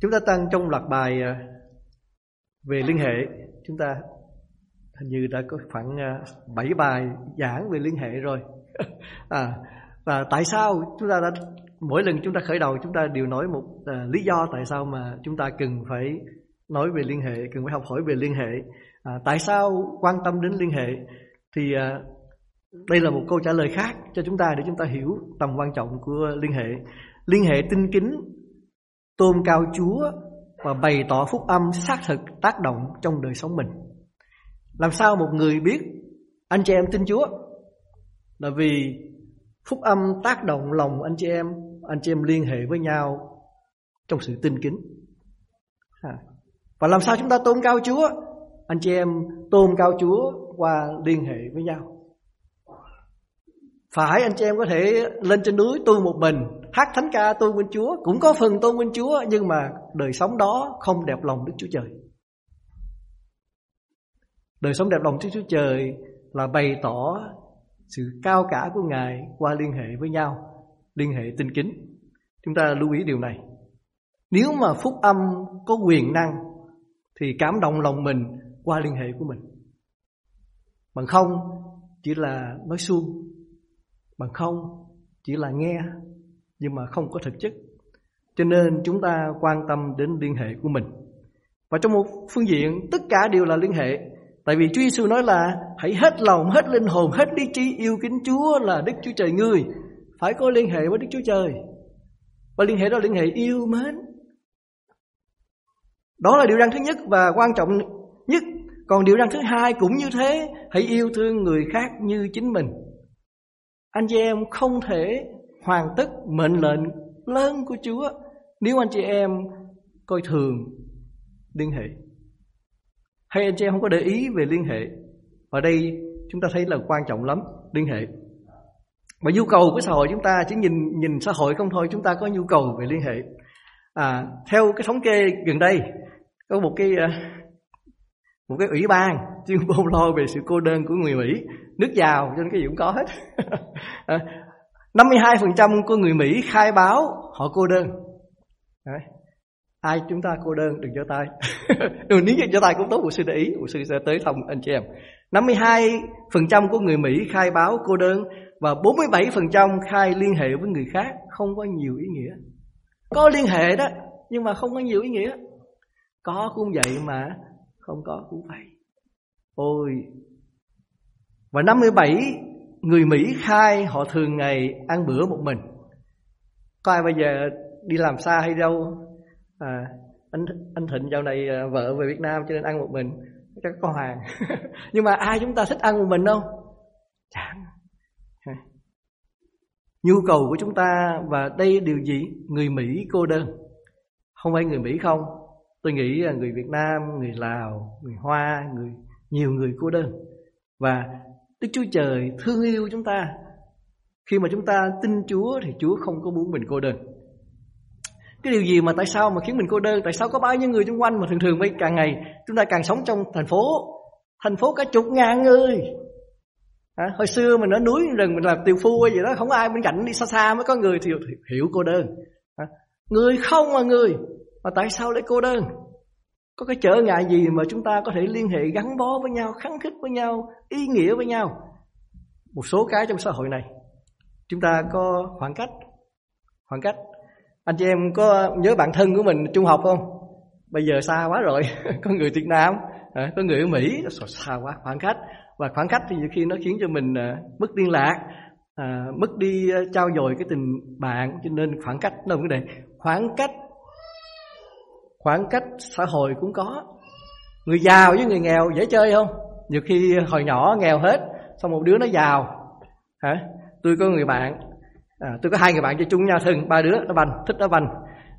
Chúng ta tăng trong loạt bài ờ, về liên hệ. Chúng ta hình như đã có khoảng ờ, 7 bài giảng về liên hệ rồi. À, Và tại sao chúng ta đã Mỗi lần chúng ta khởi đầu chúng ta đều nói một à, lý do Tại sao mà chúng ta cần phải nói về liên hệ Cần phải học hỏi về liên hệ. À, Tại sao quan tâm đến liên hệ? Thì à, đây là một câu trả lời khác cho chúng ta để chúng ta hiểu tầm quan trọng của liên hệ. Liên hệ tinh kính, tôn cao Chúa và bày tỏ phúc âm xác thực tác động trong đời sống mình. Làm sao một người biết anh chị em tin Chúa? Là vì phúc âm tác động lòng anh chị em, anh chị em liên hệ với nhau trong sự tin kính. À, và làm sao chúng ta tôn cao Chúa? Anh chị em tôn cao Chúa qua liên hệ với nhau. Phải anh chị em có thể lên trên núi tu một mình Hát thánh ca tôn vinh Chúa. Cũng có phần tôn vinh Chúa, Nhưng mà đời sống đó không đẹp lòng Đức Chúa Trời. Đời sống đẹp lòng Đức Chúa Trời Là bày tỏ sự cao cả của Ngài Qua liên hệ với nhau, Liên hệ tinh kính. Chúng ta lưu ý điều này. Nếu mà phúc âm có quyền năng, Thì cảm động lòng mình Qua liên hệ của mình. Bằng không, Chỉ là nói suông. Bằng không, chỉ là nghe nhưng mà không có thực chất. Cho nên chúng ta quan tâm đến liên hệ của mình. Và trong một phương diện tất cả đều là liên hệ. Tại vì Chúa Giêsu nói là hãy hết lòng, hết linh hồn, hết lý trí yêu kính Chúa là Đức Chúa Trời ngươi. Phải có liên hệ với Đức Chúa Trời. Và liên hệ đó là liên hệ yêu mến. Đó là điều răn thứ nhất và quan trọng nhất. Còn điều răn thứ hai cũng như thế, hãy yêu thương người khác như chính mình. Anh chị em không thể hoàn tất mệnh lệnh lớn của Chúa nếu anh chị em coi thường liên hệ. Hay anh chị em không có để ý về liên hệ. Ở đây chúng ta thấy là quan trọng lắm liên hệ. Và nhu cầu của xã hội chúng ta chỉ nhìn nhìn xã hội không thôi, chúng ta có nhu cầu về liên hệ. À, theo cái thống kê gần đây có một cái à, một cái ủy ban chuyên môn lo về sự cô đơn của người Mỹ nước giàu cho nên cái gì cũng có hết à, 52% của người Mỹ khai báo họ cô đơn. Đấy. ai chúng ta cô đơn, đừng giơ tay đừng nếu giơ tay cũng tốt của sư để ý. Của sư sẽ tới thông anh chị em. 52% của người Mỹ khai báo cô đơn và 47% khai liên hệ với người khác không có nhiều ý nghĩa. Có liên hệ đó, nhưng mà không có nhiều ý nghĩa. Có cũng vậy mà không có cũng vậy. Ôi. Và 57 người Mỹ khai họ thường ngày ăn bữa một mình. Có ai bây giờ đi làm xa hay đâu à, anh anh Thịnh dạo này à, vợ về Việt Nam cho nên ăn một mình. Chắc có hàng. Nhưng mà ai chúng ta thích ăn một mình không chẳng nhu cầu của chúng ta và đây điều gì? Người Mỹ cô đơn. Không phải người Mỹ không. Tôi nghĩ là người Việt Nam người Lào người Hoa người nhiều người cô đơn. Và Đức Chúa Trời thương yêu chúng ta. Khi mà chúng ta tin Chúa Thì Chúa không có muốn mình cô đơn. Cái điều gì mà tại sao mà khiến mình cô đơn? Tại sao có bao nhiêu người xung quanh Mà thường thường mấy càng ngày Chúng ta càng sống trong thành phố Thành phố cả chục ngàn người? À, Hồi xưa mình ở núi rừng Mình làm tiều phu hay gì đó Không ai bên cạnh đi xa xa mới có người thì hiểu cô đơn. À, Người không mà người Mà tại sao lại cô đơn? Có cái trở ngại gì mà chúng ta có thể liên hệ gắn bó với nhau, kháng khích với nhau, ý nghĩa với nhau. Một số cái trong xã hội này chúng ta có khoảng cách. Khoảng cách. Anh chị em có nhớ bạn thân của mình trung học không? Bây giờ xa quá rồi. có người Việt Nam, có người ở Mỹ, xa quá khoảng cách. Và khoảng cách thì nhiều khi nó khiến cho mình à, mất liên lạc, à, mất đi à, trao dồi cái tình bạn, cho nên khoảng cách đâu vấn đề. Khoảng cách Khoảng cách xã hội cũng có. Người giàu với người nghèo dễ chơi không? Nhiều khi hồi nhỏ nghèo hết Xong một đứa nó giàu. Hả? Tôi có người bạn à, Tôi có hai người bạn chơi chung nhau thân Ba đứa nó bành thích nó bành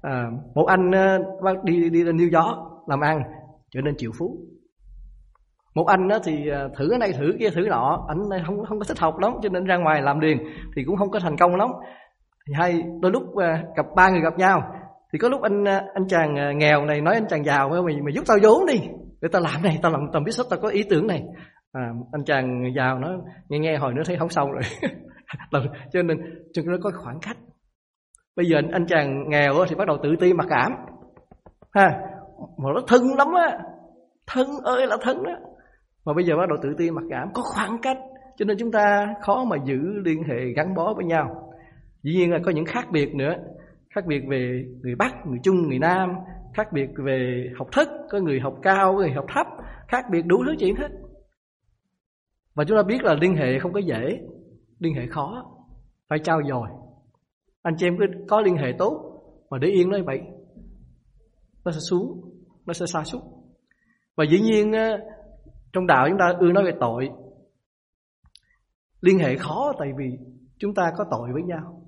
à, Một anh ờ, bác đi đi lên New York Làm ăn trở nên triệu phú. Một anh đó thì ờ, thử cái này thử kia thử nọ anh không không có thích học lắm cho nên ra ngoài làm liền thì cũng không có thành công lắm. Hay đôi lúc ờ, gặp ba người gặp nhau thì có lúc anh à, anh chàng à, nghèo này nói anh chàng giàu mày mày giúp tao vốn đi để tao làm này tao làm tao biết sách tao có ý tưởng này. À, anh chàng giàu nó nghe nghe hồi nữa thấy không xong rồi. Cho nên cho nên nó có khoảng cách. Bây giờ anh, anh chàng nghèo thì bắt đầu tự ti mặc cảm. Ha mà nó thân lắm á thân ơi là thân đó mà bây giờ bắt đầu tự ti mặc cảm có khoảng cách. Cho nên chúng ta khó mà giữ liên hệ gắn bó với nhau. Dĩ nhiên là có những khác biệt nữa khác biệt về người bắc, người trung, người nam. Khác biệt về học thức, có người học cao người học thấp. Khác biệt đủ thứ chuyện hết. Và chúng ta biết là liên hệ không có dễ. Liên hệ khó. Phải trao dồi. Anh chị em cứ có liên hệ tốt mà để yên nói vậy, nó sẽ xuống, nó sẽ xa suốt và dĩ nhiên trong đạo chúng ta ưa nói về tội. Liên hệ khó tại vì chúng ta có tội với nhau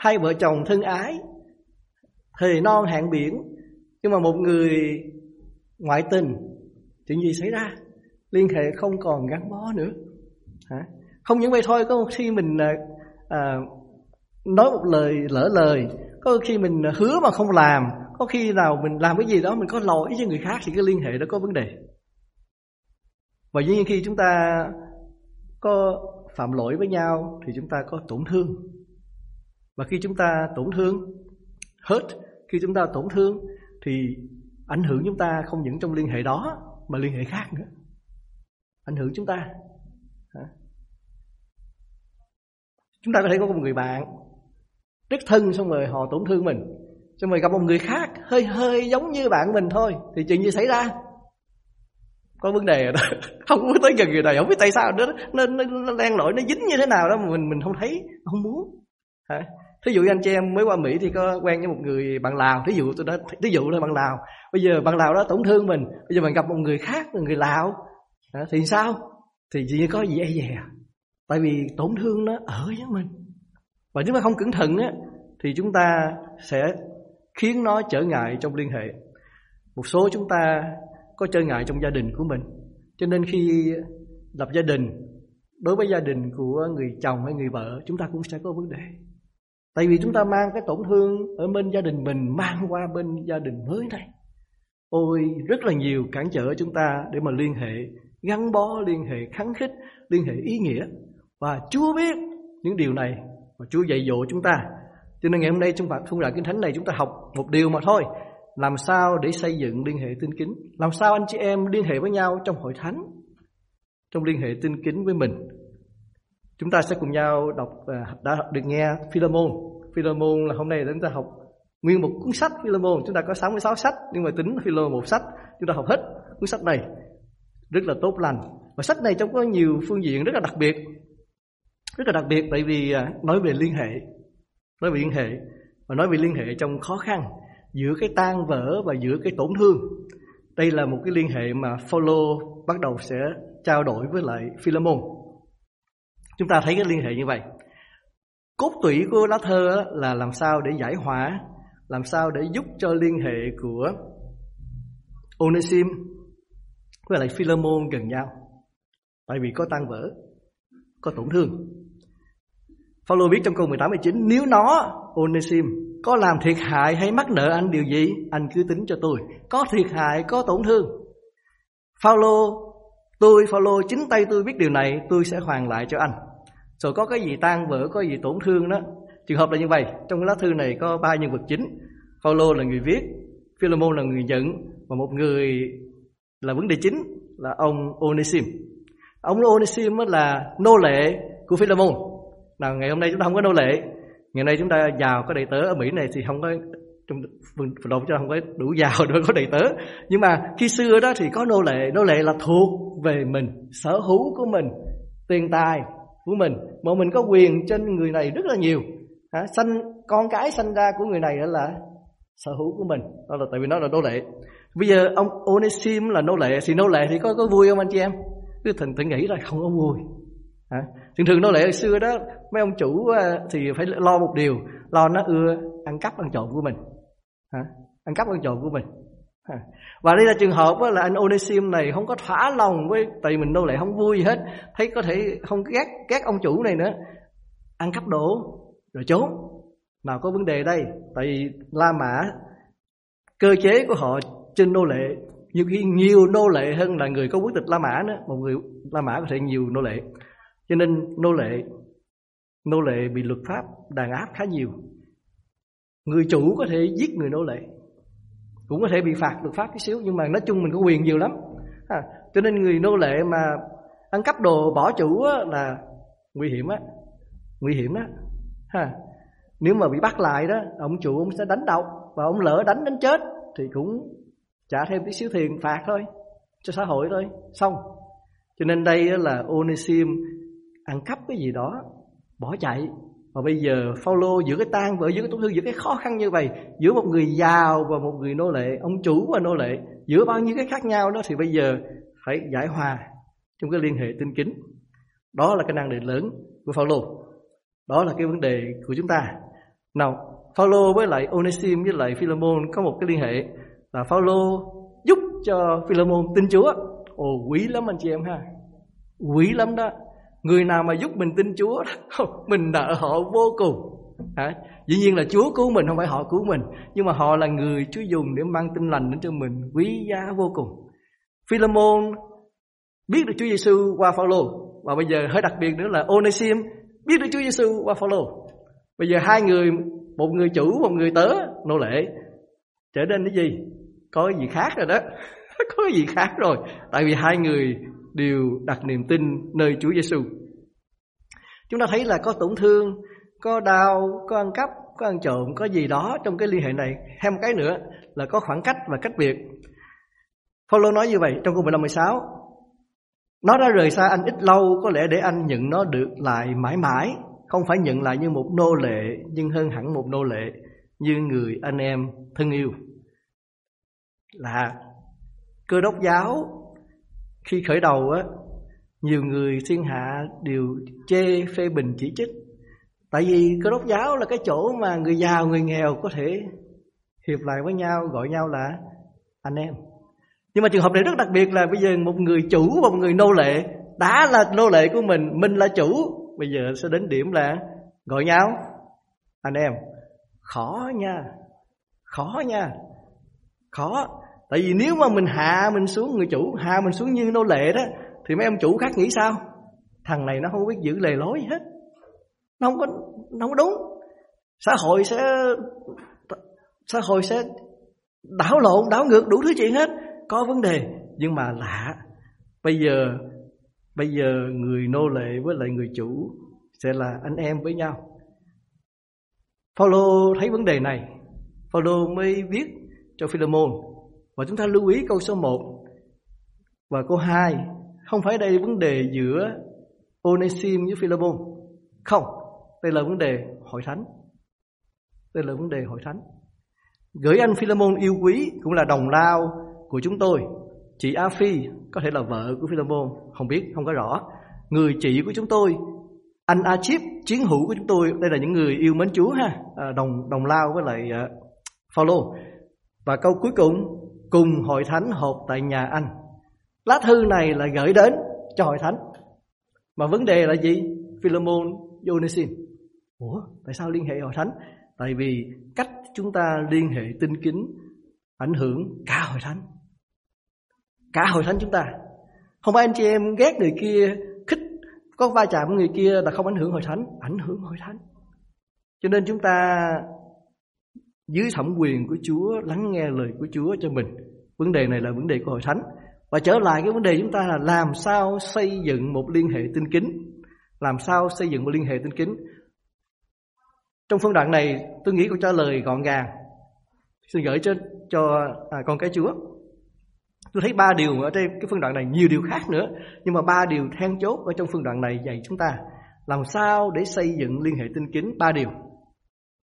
hai vợ chồng thân ái thề non hẹn biển. Nhưng mà một người ngoại tình chuyện gì xảy ra? Liên hệ không còn gắn bó nữa. Hả? Không những vậy thôi có khi mình à, à, nói một lời lỡ lời có khi mình hứa mà không làm có khi nào mình làm cái gì đó mình có lỗi với người khác thì cái liên hệ đó có vấn đề. Và dĩ nhiên khi chúng ta có phạm lỗi với nhau thì chúng ta có tổn thương và khi chúng ta tổn thương hurt khi chúng ta tổn thương thì ảnh hưởng chúng ta không những trong liên hệ đó mà liên hệ khác nữa. Ảnh hưởng chúng ta. Chúng ta có thể có một người bạn rất thân xong rồi họ tổn thương mình xong rồi gặp một người khác hơi hơi giống như bạn mình thôi thì chuyện gì xảy ra? Có vấn đề rồi đó. Không muốn tới gần người này không biết tại sao nữa nó, nó, nó len lỏi nó dính như thế nào đó mà mình mình không thấy không muốn. Hả? Thí dụ anh chị em mới qua mỹ thì có quen với một người bạn lào. Thí dụ tôi đã thí dụ là bạn lào. Bây giờ bạn lào đó tổn thương mình. Bây giờ mình gặp một người khác người lào. Thì sao? Thì chỉ có gì e dè. Tại vì tổn thương nó ở với mình. Và nếu mà không cẩn thận á, thì chúng ta sẽ khiến nó trở ngại trong liên hệ. Một số chúng ta có trở ngại trong gia đình của mình. Cho nên khi lập gia đình, đối với gia đình của người chồng hay người vợ, chúng ta cũng sẽ có vấn đề tại vì chúng ta mang cái tổn thương ở bên gia đình mình, mang qua bên gia đình mới này ôi, rất là nhiều cản trở chúng ta để mà liên hệ, gắn bó, liên hệ kháng khích, liên hệ ý nghĩa. Và Chúa biết những điều này và Chúa dạy dỗ chúng ta. Cho nên ngày hôm nay trong bản khung đoạn kinh thánh này chúng ta học một điều mà thôi. Làm sao để xây dựng liên hệ tinh kính? Làm sao anh chị em liên hệ với nhau trong hội thánh, trong liên hệ tinh kính với mình? Chúng ta sẽ cùng nhau đọc ờ, đã được nghe Philemon. Philemon là hôm nay chúng ta học nguyên một cuốn sách Philemon. Chúng ta có 66 sách, nhưng mà tính Philemon một sách, chúng ta học hết cuốn sách này. Rất là tốt lành. Và sách này trong có nhiều phương diện rất là đặc biệt. Rất là đặc biệt tại vì ờ, nói về liên hệ, nói về liên hệ, và nói về liên hệ trong khó khăn giữa cái tan vỡ và giữa cái tổn thương. Đây là một cái liên hệ mà Phaolô bắt đầu sẽ trao đổi với lại Philemon chúng ta thấy cái liên hệ như vậy. Cốt tủy của lá thơ là làm sao để giải hòa làm sao để giúp cho liên hệ của Onesim với lại Philemon gần nhau. Tại vì có tan vỡ, có tổn thương. Paulo viết trong câu 18 19 nếu nó Onesim có làm thiệt hại hay mắc nợ anh điều gì, anh cứ tính cho tôi. Có thiệt hại, có tổn thương. Paulo tôi Paulo chính tay tôi biết điều này, tôi sẽ hoàn lại cho anh rồi có cái gì tan vỡ, có gì tổn thương đó. Trường hợp là như vậy. Trong cái lá thư này có ba nhân vật chính. Phaolô là người viết, Philemon là người nhận và một người là vấn đề chính là ông Onesim ông Onesim là nô lệ của Philemon. Nào, ngày hôm nay chúng ta không có nô lệ. Ngày nay chúng ta giàu có đầy tớ ở Mỹ này thì không có trong phần độ cho không có đủ giàu để có đầy tớ. Nhưng mà khi xưa đó thì có nô lệ. Nô lệ là thuộc về mình, sở hữu của mình, tiền tài của mình, mà mình có quyền trên người này rất là nhiều. Hả? sanh, con cái sanh ra của người này đó là sở hữu của mình. Đó là tại vì nó là nô lệ. Bây giờ ông Onesim là nô lệ. Thì nô lệ thì có có vui không anh chị em? Cứ thỉnh thỉnh nghĩ là không có vui. Hả? thường thường nô lệ hồi xưa đó, mấy ông chủ à, thì phải lo một điều. Lo nó ưa ăn cắp ăn trộm của mình. Hả? ăn cắp ăn trộm của mình. và đây là trường hợp là anh Onesim này không có thỏa lòng với, tại mình đâu lại không vui gì hết. Thấy có thể không ghét ghét ông chủ này nữa. Ăn cắp đồ, rồi trốn. Nào có vấn đề đây, tại vì La Mã, cơ chế của họ trên nô lệ, nhiều khi nhiều nô lệ hơn là người có quốc tịch La Mã nữa. Một người La Mã có thể nhiều nô lệ. Cho nên nô lệ nô lệ bị luật pháp đàn áp khá nhiều. Người chủ có thể giết người nô lệ cũng có thể bị phạt được pháp tí xíu nhưng mà nói chung mình có quyền nhiều lắm. À, cho nên người nô lệ mà ăn cắp đồ bỏ chủ á, là nguy hiểm á nguy hiểm á. Ha nếu mà bị bắt lại đó ông chủ ông sẽ đánh đầu và ông lỡ đánh đến chết thì cũng trả thêm tí xíu tiền phạt thôi cho xã hội thôi. Xong cho nên đây là Onesim ăn cắp cái gì đó bỏ chạy và bây giờ Phaolô giữa cái tang vỡ, giữa cái tổn thương, giữa cái khó khăn như vậy, giữa một người giàu và một người nô lệ, ông chủ và nô lệ, giữa bao nhiêu cái khác nhau đó thì bây giờ phải giải hòa trong cái liên hệ tinh kính. Đó là cái năng đề lớn của Phaolô. Đó là cái vấn đề của chúng ta. Nào, Phaolô với lại Onesim với lại Philemon có một cái liên hệ là Phaolô giúp cho Philemon tin Chúa. Ồ, quý lắm anh chị em ha. Quý lắm đó. Người nào mà giúp mình tin Chúa Mình nợ họ vô cùng. À, Dĩ nhiên là Chúa cứu mình Không phải họ cứu mình. Nhưng mà họ là người Chúa dùng để mang tin lành đến cho mình Quý giá vô cùng. Philemon biết được Chúa Giêsu qua Phaolô. Và bây giờ hơi đặc biệt nữa là Onesim Biết được Chúa Giêsu qua Phaolô. Bây giờ hai người Một người chủ, một người tớ Nô lệ. Trở nên cái gì? Có gì khác rồi đó. Có gì khác rồi? Tại vì hai người đều đặt niềm tin nơi Chúa Giêsu. Chúng ta thấy là có tổn thương, có đau, có ăn cắp, có ăn trộm, có gì đó trong cái liên hệ này. Thêm một cái nữa là có khoảng cách và cách biệt. Phaolô nói như vậy trong câu 15 16. Nó đã rời xa anh ít lâu có lẽ để anh nhận nó được lại mãi mãi, không phải nhận lại như một nô lệ nhưng hơn hẳn một nô lệ như người anh em thân yêu. Là cơ đốc giáo khi khởi đầu á, nhiều người thiên hạ đều chê phê bình chỉ trích. Tại vì cơ đốc giáo là cái chỗ mà người giàu, người nghèo có thể hiệp lại với nhau, gọi nhau là anh em. Nhưng mà trường hợp này rất đặc biệt là bây giờ một người chủ và một người nô lệ, đã là nô lệ của mình mình là chủ, bây giờ sẽ đến điểm là gọi nhau anh em. Khó nha khó nha, khó. Tại vì nếu mà mình hạ mình xuống người chủ Hạ mình xuống như nô lệ đó Thì mấy ông chủ khác nghĩ sao? Thằng này nó không biết giữ lề lối hết. Nó không có, nó không có đúng. Xã hội sẽ Xã hội sẽ Đảo lộn, đảo ngược đủ thứ chuyện hết. Có vấn đề Nhưng mà lạ. Bây giờ Bây giờ người nô lệ với lại người chủ Sẽ là anh em với nhau. Paulo thấy vấn đề này. Paulo mới viết cho Philemon và chúng ta lưu ý câu số 1 và câu 2 Không phải đây vấn đề giữa Onesim với Philemon Không Đây là vấn đề hội thánh. Đây là vấn đề hội thánh. Gửi anh Philemon yêu quý Cũng là đồng lao của chúng tôi. Chị A Phi có thể là vợ của Philemon Không biết, không có rõ. Người chị của chúng tôi Anh A Chip, chiến hữu của chúng tôi Đây là những người yêu mến Chúa ha. À, đồng đồng lao với lại uh, Phaolô. Và câu cuối cùng cùng hội thánh họp tại nhà anh. Lá thư này là gửi đến cho hội thánh. Mà vấn đề là gì? Philemon Dionesin. Ủa, tại sao liên hệ hội thánh? Tại vì cách chúng ta liên hệ tinh kính ảnh hưởng cả hội thánh. Cả hội thánh chúng ta. Không phải anh chị em ghét người kia, khích có va chạm với người kia là không ảnh hưởng hội thánh, ảnh hưởng hội thánh. Cho nên chúng ta dưới thẩm quyền của Chúa lắng nghe lời của Chúa cho mình. Vấn đề này là vấn đề của hội thánh. Và trở lại cái vấn đề chúng ta là làm sao xây dựng một liên hệ tinh kính. Làm sao xây dựng một liên hệ tinh kính. Trong phân đoạn này tôi nghĩ câu trả lời gọn gàng. Xin gửi cho cho à, con cái Chúa. Tôi thấy ba điều ở trên cái phân đoạn này nhiều điều khác nữa, nhưng mà ba điều then chốt ở trong phân đoạn này dạy chúng ta làm sao để xây dựng liên hệ tinh kính ba điều.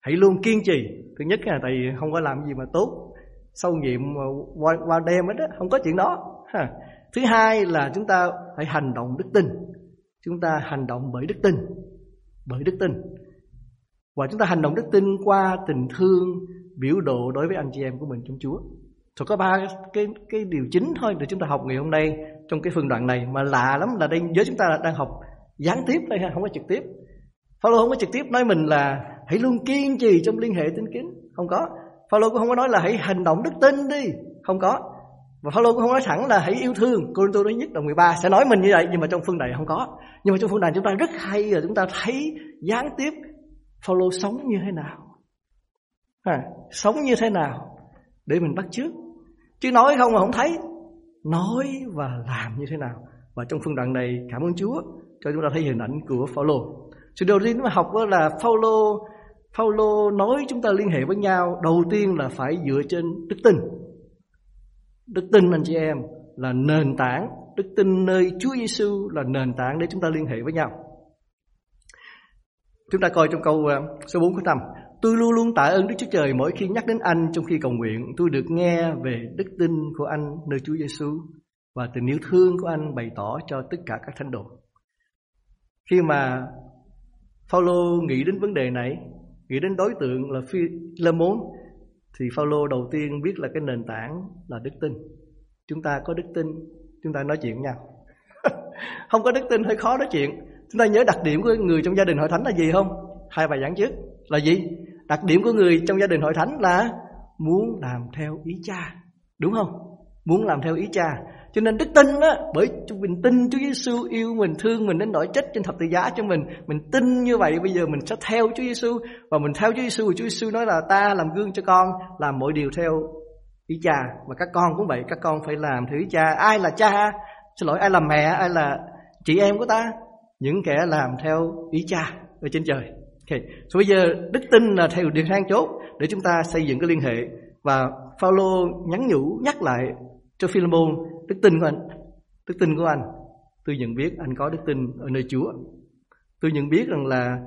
Hãy luôn kiên trì. Thứ nhất là tại vì không có làm gì mà tốt. Sâu nhiệm ờ, qua, qua đêm hết đó Không có chuyện đó. Ha. Thứ hai là chúng ta phải hành động đức tin. Chúng ta hành động bởi đức tin. Bởi đức tin. Và chúng ta hành động đức tin qua tình thương Biểu độ đối với anh chị em của mình trong Chúa. Thôi có ba cái cái điều chính thôi để chúng ta học ngày hôm nay trong cái phần đoạn này. Mà lạ lắm là đây với chúng ta là đang học gián tiếp thôi ha, không có trực tiếp. Phaolô không có trực tiếp nói mình là hãy luôn kiên trì trong liên hệ tín kính không có Phaolô cũng không có nói là hãy hành động đức tin đi không có và Phaolô cũng không nói thẳng là hãy yêu thương Cô tôi nói nhất đoạn 13 sẽ nói mình như vậy nhưng mà trong phương này không có nhưng mà trong phương này chúng ta rất hay là chúng ta thấy gián tiếp Phaolô sống như thế nào à, sống như thế nào để mình bắt chước. Chứ nói không mà không thấy. Nói và làm như thế nào. Và trong phương đoạn này cảm ơn Chúa cho chúng ta thấy hình ảnh của Phaolô. Sự đầu tiên mà học đó là Paulo Paulo nói chúng ta liên hệ với nhau đầu tiên là phải dựa trên đức tin. Đức tin anh chị em là nền tảng, đức tin nơi Chúa Giêsu là nền tảng để chúng ta liên hệ với nhau. Chúng ta coi trong câu ờ, số 4 của năm, Tôi luôn luôn tạ ơn Đức Chúa Trời mỗi khi nhắc đến anh trong khi cầu nguyện. Tôi được nghe về đức tin của anh nơi Chúa Giêsu và tình yêu thương của anh bày tỏ cho tất cả các thánh đồ. Khi mà Phaolô nghĩ đến vấn đề này, nghĩ đến đối tượng là phi thì Phaolô đầu tiên biết là cái nền tảng là đức tin. Chúng ta có đức tin, chúng ta nói chuyện nhau. không có đức tin hơi khó nói chuyện. Chúng ta nhớ đặc điểm của người trong gia đình hội thánh là gì không? Hai bài giảng trước là gì? Đặc điểm của người trong gia đình hội thánh là muốn làm theo ý cha. Đúng không? Muốn làm theo ý cha. Cho nên đức tin á, bởi mình tin Chúa Giêsu yêu mình, thương mình đến nỗi chết trên thập tự giá cho mình. Mình tin như vậy bây giờ mình sẽ theo Chúa Giêsu và mình theo Chúa Giêsu và Chúa Giêsu nói là ta làm gương cho con, làm mọi điều theo ý cha và các con cũng vậy, các con phải làm theo ý cha. Ai là cha? Xin lỗi, ai là mẹ, ai là chị em của ta? Những kẻ làm theo ý cha ở trên trời. Ok, so bây giờ đức tin là theo điều thang chốt để chúng ta xây dựng cái liên hệ và Phaolô nhắn nhủ nhắc lại cho Philemon đức tin của anh, đức tin của anh. Tôi nhận biết anh có đức tin ở nơi Chúa. Tôi nhận biết rằng là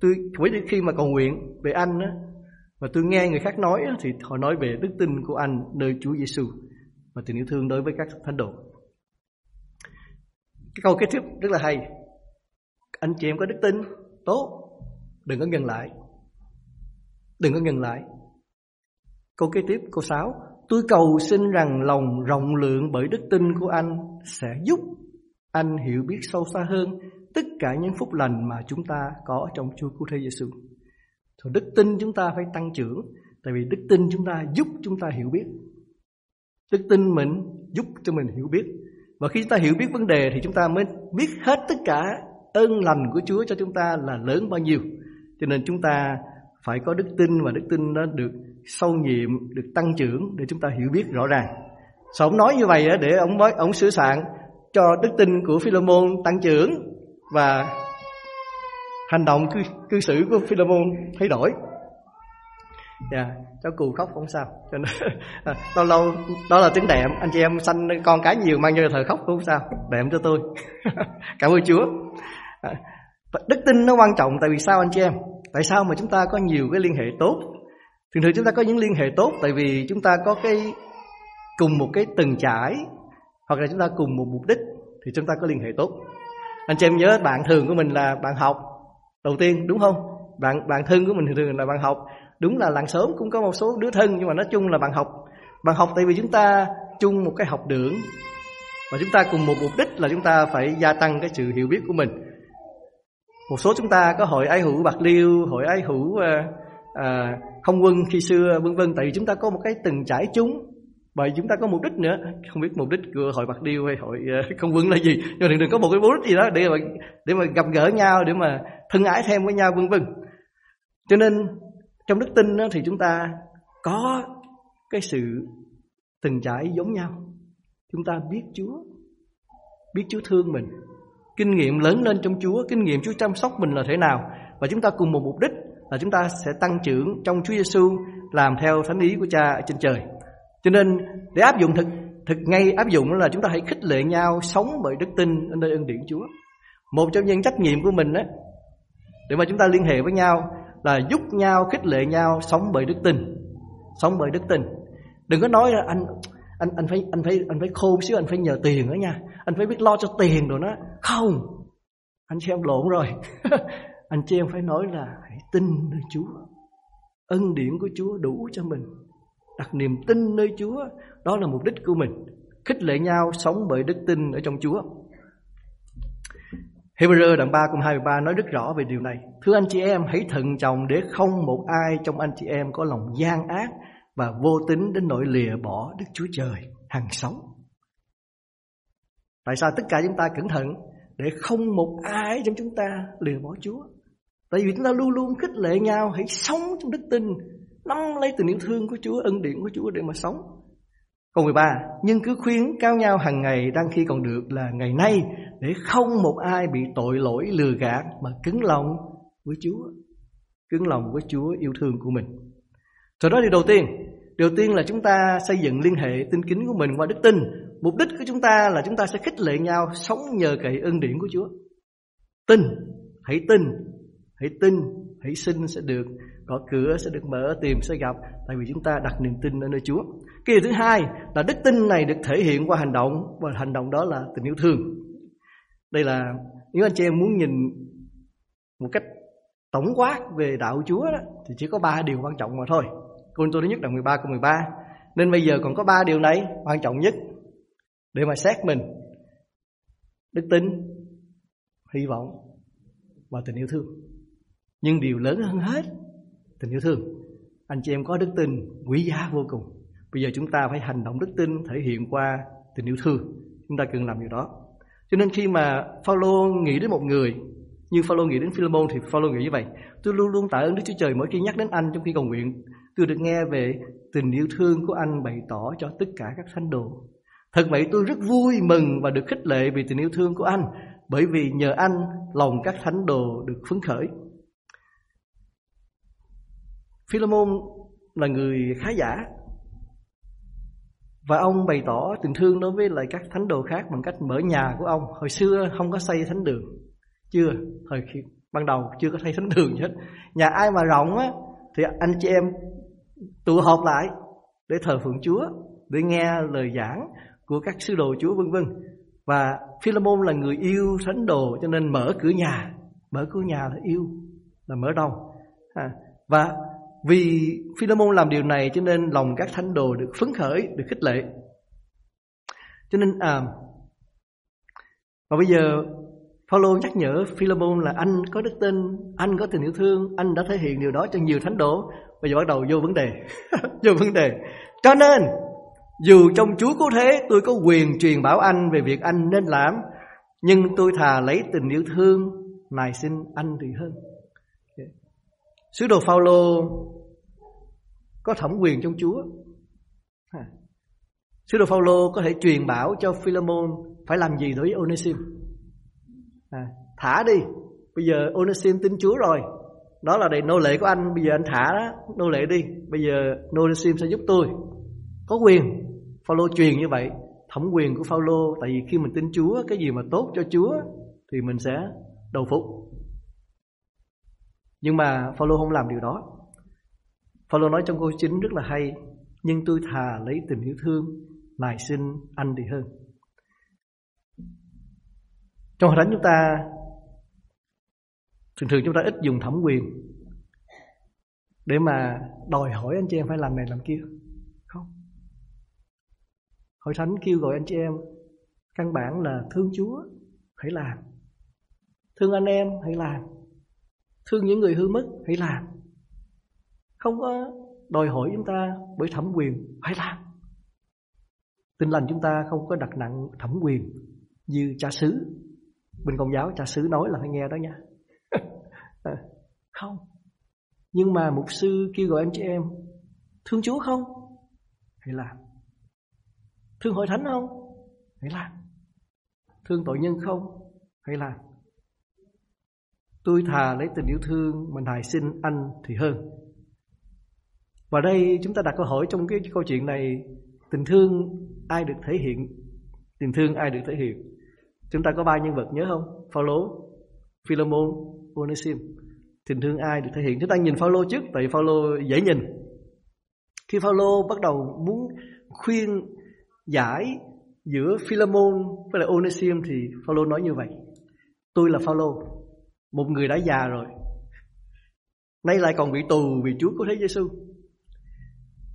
tôi với khi mà cầu nguyện về anh á, và tôi nghe người khác nói thì họ nói về đức tin của anh nơi Chúa Giêsu và tình yêu thương đối với các thánh đồ. Cái câu kế tiếp rất là hay. Anh chị em có đức tin tốt Đừng có ngừng lại Đừng có ngừng lại Câu kế tiếp câu 6 Tôi cầu xin rằng lòng rộng lượng bởi đức tin của anh Sẽ giúp anh hiểu biết sâu xa hơn Tất cả những phúc lành mà chúng ta có trong Chúa Cứu Thế Giêsu. thì đức tin chúng ta phải tăng trưởng, Tại vì đức tin chúng ta giúp chúng ta hiểu biết. Đức tin mình giúp cho mình hiểu biết. Và khi chúng ta hiểu biết vấn đề Thì chúng ta mới biết hết tất cả ơn lành của Chúa cho chúng ta là lớn bao nhiêu. Cho nên chúng ta phải có đức tin và đức tin nó được sâu nhiệm, được tăng trưởng để chúng ta hiểu biết rõ ràng. Sao ông nói như vậy để ông mới ông sửa soạn cho đức tin của Philemon tăng trưởng và hành động cư, cư xử của Philemon thay đổi. Dạ, yeah, cháu cù khóc không sao. Cho nên à, lâu lâu đó là tiếng đệm, anh chị em sanh con cái nhiều mang vô thờ khóc cũng không sao. Đệm cho tôi. Cảm ơn Chúa. À, Đức tin nó quan trọng tại vì sao anh chị em? Tại sao mà chúng ta có nhiều cái liên hệ tốt? Thường thường chúng ta có những liên hệ tốt tại vì chúng ta có cái, cùng một cái từng trải, hoặc là chúng ta cùng một mục đích thì chúng ta có liên hệ tốt. Anh chị em nhớ bạn thường của mình là bạn học đầu tiên, đúng không? Bạn bạn thân của mình thường thường là bạn học. Đúng là làng sớm cũng có một số đứa thân nhưng mà nói chung là bạn học. Bạn học tại vì chúng ta chung một cái học đường và chúng ta cùng một mục đích là chúng ta phải gia tăng cái sự hiểu biết của mình một số chúng ta có hội ái hữu bạc liêu hội ái hữu à, à, không quân khi xưa vân vân. Tại vì chúng ta có một cái từng trải chúng. Và chúng ta có mục đích nữa. Không biết mục đích của hội bạc liêu hay hội ờ, không quân là gì. Nhưng mà đừng có một cái mục đích gì đó để mà để mà gặp gỡ nhau để mà thân ái thêm với nhau vân vân. Cho nên trong đức tin đó, thì chúng ta có cái sự từng trải giống nhau. Chúng ta biết Chúa biết Chúa thương mình. Kinh nghiệm lớn lên trong Chúa Kinh nghiệm Chúa chăm sóc mình là thế nào? Và chúng ta cùng một mục đích Là chúng ta sẽ tăng trưởng trong Chúa Giêsu Làm theo thánh ý của cha ở trên trời. Cho nên để áp dụng thực thực ngay áp dụng là chúng ta hãy khích lệ nhau Sống bởi đức tin ở nơi ân điển Chúa. Một trong những trách nhiệm của mình đó, Để mà chúng ta liên hệ với nhau Là giúp nhau khích lệ nhau Sống bởi đức tin. Sống bởi đức tin. Đừng có nói là anh anh anh phải anh phải anh phải khôn xíu anh phải nhờ tiền nữa nha. Anh phải biết lo cho tiền rồi đó không anh chị em lộn rồi. Anh chị em phải nói là hãy tin nơi Chúa. Ân điển của Chúa đủ cho mình. Đặt niềm tin nơi Chúa đó là mục đích của mình. Khích lệ nhau sống bởi đức tin ở trong Chúa. Hebrew đoạn 3 câu 23 nói rất rõ về điều này. Thưa anh chị em, hãy thận trọng để không một ai trong anh chị em có lòng gian ác và vô tính đến nỗi lìa bỏ Đức Chúa Trời hàng sống. Tại sao tất cả chúng ta cẩn thận để không một ai trong chúng ta lìa bỏ Chúa? Tại vì chúng ta luôn luôn khích lệ nhau hãy sống trong đức tin nắm lấy tình yêu thương của Chúa, ân điển của Chúa để mà sống. Câu 13, nhưng cứ khuyến cao nhau hàng ngày đang khi còn được là ngày nay để không một ai bị tội lỗi lừa gạt mà cứng lòng với Chúa. Cứng lòng với Chúa yêu thương của mình. Sau đó thì đầu tiên, Đầu tiên là chúng ta xây dựng liên hệ tin kính của mình qua đức tin. Mục đích của chúng ta là chúng ta sẽ khích lệ nhau sống nhờ cậy ân điển của Chúa. Tin, hãy tin, hãy tin, hãy xin sẽ được, có cửa sẽ được mở, tìm sẽ gặp, tại vì chúng ta đặt niềm tin ở nơi Chúa. Cái điều thứ hai là đức tin này được thể hiện qua hành động và hành động đó là tình yêu thương. Đây là nếu anh chị em muốn nhìn một cách tổng quát về đạo Chúa đó, thì chỉ có ba điều quan trọng mà thôi côn tôi thứ nhất là 13 câu 13 Nên bây giờ còn có ba điều này quan trọng nhất Để mà xét mình. Đức tin, Hy vọng Và tình yêu thương. Nhưng điều lớn hơn hết, Tình yêu thương. Anh chị em có đức tin, quý giá vô cùng. Bây giờ chúng ta phải hành động đức tin, Thể hiện qua tình yêu thương. Chúng ta cần làm điều đó. Cho nên khi mà Phaolô nghĩ đến một người, như Phaolô nghĩ đến Philemon thì Phaolô nghĩ như vậy. Tôi luôn luôn tạ ơn Đức Chúa Trời mỗi khi nhắc đến anh trong khi cầu nguyện. Tôi được nghe về tình yêu thương của anh bày tỏ cho tất cả các thánh đồ. Thật vậy tôi rất vui mừng và được khích lệ vì tình yêu thương của anh bởi vì nhờ anh lòng các thánh đồ được phấn khởi. Philemon là người khá giả và ông bày tỏ tình thương đối với lại các thánh đồ khác bằng cách mở nhà của ông. Hồi xưa không có xây thánh đường, chưa. Hồi khi ban đầu chưa có xây thánh đường hết. Nhà ai mà rộng á thì anh chị em tụ họp lại để thờ phượng Chúa, để nghe lời giảng của các sứ đồ Chúa vân vân. Và Philemon là người yêu thánh đồ cho nên mở cửa nhà, mở cửa nhà là yêu, là mở đông. À, và vì Philemon làm điều này cho nên lòng các thánh đồ được phấn khởi, được khích lệ. Cho nên à, và bây giờ Phaolô nhắc nhở Philemon là anh có đức tin, anh có tình yêu thương, anh đã thể hiện điều đó cho nhiều thánh đồ Bây giờ bắt đầu vô vấn đề. Vô vấn đề. Cho nên Dù trong Chúa có thế tôi có quyền truyền bảo anh Về việc anh nên làm Nhưng tôi thà lấy tình yêu thương nài xin anh thì hơn. Sứ đồ Phaolô Có thẩm quyền trong Chúa. Sứ đồ Phaolô có thể truyền bảo cho Philemon Phải làm gì đối với Onesim à, Thả đi. Bây giờ Onesim tin Chúa rồi đó là để nô lệ của anh. Bây giờ anh thả đó, nô lệ đi. Bây giờ nô lệ sim sẽ giúp tôi. Có quyền Phaolô truyền như vậy, thẩm quyền của Phaolô, tại vì khi mình tin Chúa, cái gì mà tốt cho Chúa thì mình sẽ đầu phục. Nhưng mà Phaolô không làm điều đó. Phaolô nói trong câu chính rất là hay, nhưng tôi thà lấy tình yêu thương, nài xin anh thì hơn. Trong hội thánh chúng ta Thường thường chúng ta ít dùng thẩm quyền Để mà đòi hỏi anh chị em phải làm này làm kia. Không. Hội thánh kêu gọi anh chị em Căn bản là thương Chúa Hãy làm, Thương anh em hãy làm, Thương những người hư mất hãy làm. Không có đòi hỏi chúng ta bởi thẩm quyền phải làm. Tin lành chúng ta không có đặt nặng thẩm quyền Như cha xứ. Bên công giáo cha xứ nói là phải nghe đó nha không Nhưng mà mục sư kêu gọi anh chị em Thương Chúa không? Hãy làm Thương hội thánh không? Hãy làm Thương tội nhân không? Hãy làm Tôi thà lấy tình yêu thương Mà nài xin anh thì hơn Và đây chúng ta đặt câu hỏi Trong cái câu chuyện này Tình thương ai được thể hiện Tình thương ai được thể hiện Chúng ta có ba nhân vật nhớ không? Phaolô, Philemon, Onesim tình thương ai được thể hiện? Chúng ta nhìn Phaolô trước, tại Phaolô dễ nhìn. Khi Phaolô bắt đầu muốn khuyên giải giữa Philemon với lại Onesim thì Phaolô nói như vậy. Tôi là Phaolô, một người đã già rồi. Nay lại còn bị tù vì Chúa của Thế Giêsu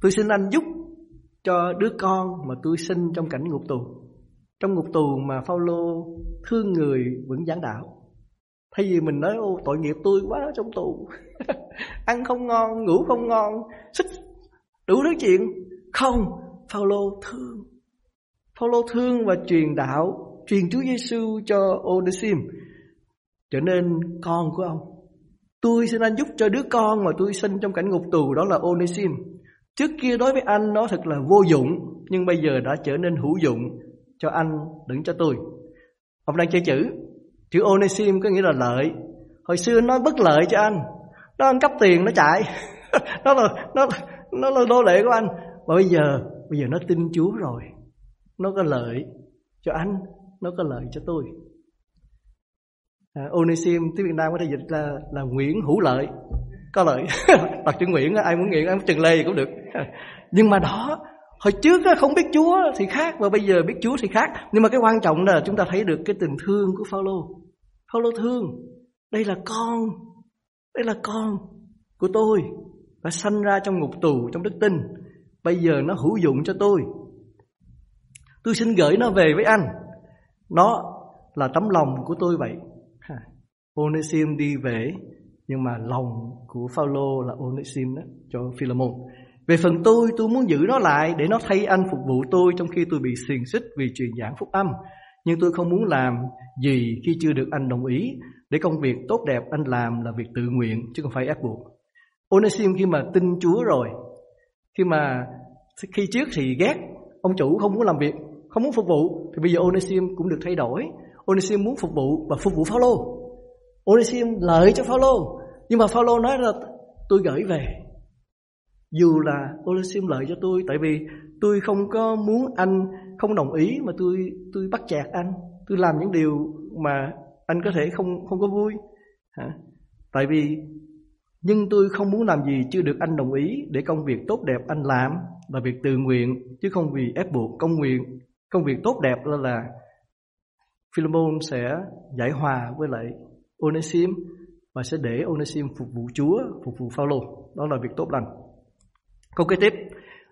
tôi xin anh giúp cho đứa con mà tôi sinh trong cảnh ngục tù. Trong ngục tù mà Phaolô thương người vẫn giảng đạo. Thay vì mình nói ô tội nghiệp tôi quá trong tù. Ăn không ngon, ngủ không ngon Xích đủ thứ chuyện. Không, Phaolô thương. Phaolô thương và truyền đạo Truyền Chúa Giêsu cho Onesim Trở nên con của ông. Tôi xin anh giúp cho đứa con mà tôi sinh trong cảnh ngục tù đó là Onesim. Trước kia đối với anh nó thật là vô dụng, nhưng bây giờ đã trở nên hữu dụng cho anh đừng cho tôi. Ông đang chơi chữ, chữ Onesim có nghĩa là lợi. Hồi xưa nó bất lợi cho anh, nó ăn cắp tiền nó chạy, nó là nó nó là đô lệ của anh. Và bây giờ bây giờ nó tin Chúa rồi, nó có lợi cho anh, nó có lợi cho tôi. À, Onesim tiếng Việt Nam có thể dịch là là Nguyễn Hữu Lợi. Có lợi. Đặt chữ Nguyễn ai muốn Nguyễn ai muốn Trần Lê cũng được. Nhưng mà đó hồi trước không biết Chúa thì khác và bây giờ biết Chúa thì khác. Nhưng mà cái quan trọng là chúng ta thấy được cái tình thương của Phaolô. Phaolô thương đây là con đây là con của tôi và sanh ra trong ngục tù trong đức tin. Bây giờ nó hữu dụng cho tôi. Tôi xin gửi nó về với anh. Nó là tấm lòng của tôi vậy. Onesim đi về nhưng mà lòng của Phaolô là Onesim đó cho Philemon. Về phần tôi, tôi muốn giữ nó lại để nó thay anh phục vụ tôi trong khi tôi bị xiềng xích vì truyền giảng phúc âm. Nhưng tôi không muốn làm gì khi chưa được anh đồng ý để công việc tốt đẹp anh làm là việc tự nguyện chứ không phải ép buộc. Onesim khi mà tin Chúa rồi, khi mà khi trước thì ghét, ông chủ không muốn làm việc, không muốn phục vụ thì bây giờ Onesim cũng được thay đổi. Onesim muốn phục vụ và phục vụ Phaolô. Onesim lợi cho Phaolô nhưng mà Phaolô nói là tôi gửi về dù là Onesim lợi cho tôi tại vì tôi không có muốn anh không đồng ý mà tôi tôi bắt chẹt anh tôi làm những điều mà anh có thể không không có vui hả? tại vì nhưng tôi không muốn làm gì chưa được anh đồng ý để công việc tốt đẹp anh làm là việc tự nguyện chứ không vì ép buộc công nguyện công việc tốt đẹp là là Philemon sẽ giải hòa với lại Onesim và sẽ để Onesim phục vụ Chúa, phục vụ Phaolô. Đó là việc tốt lành. Câu kế tiếp,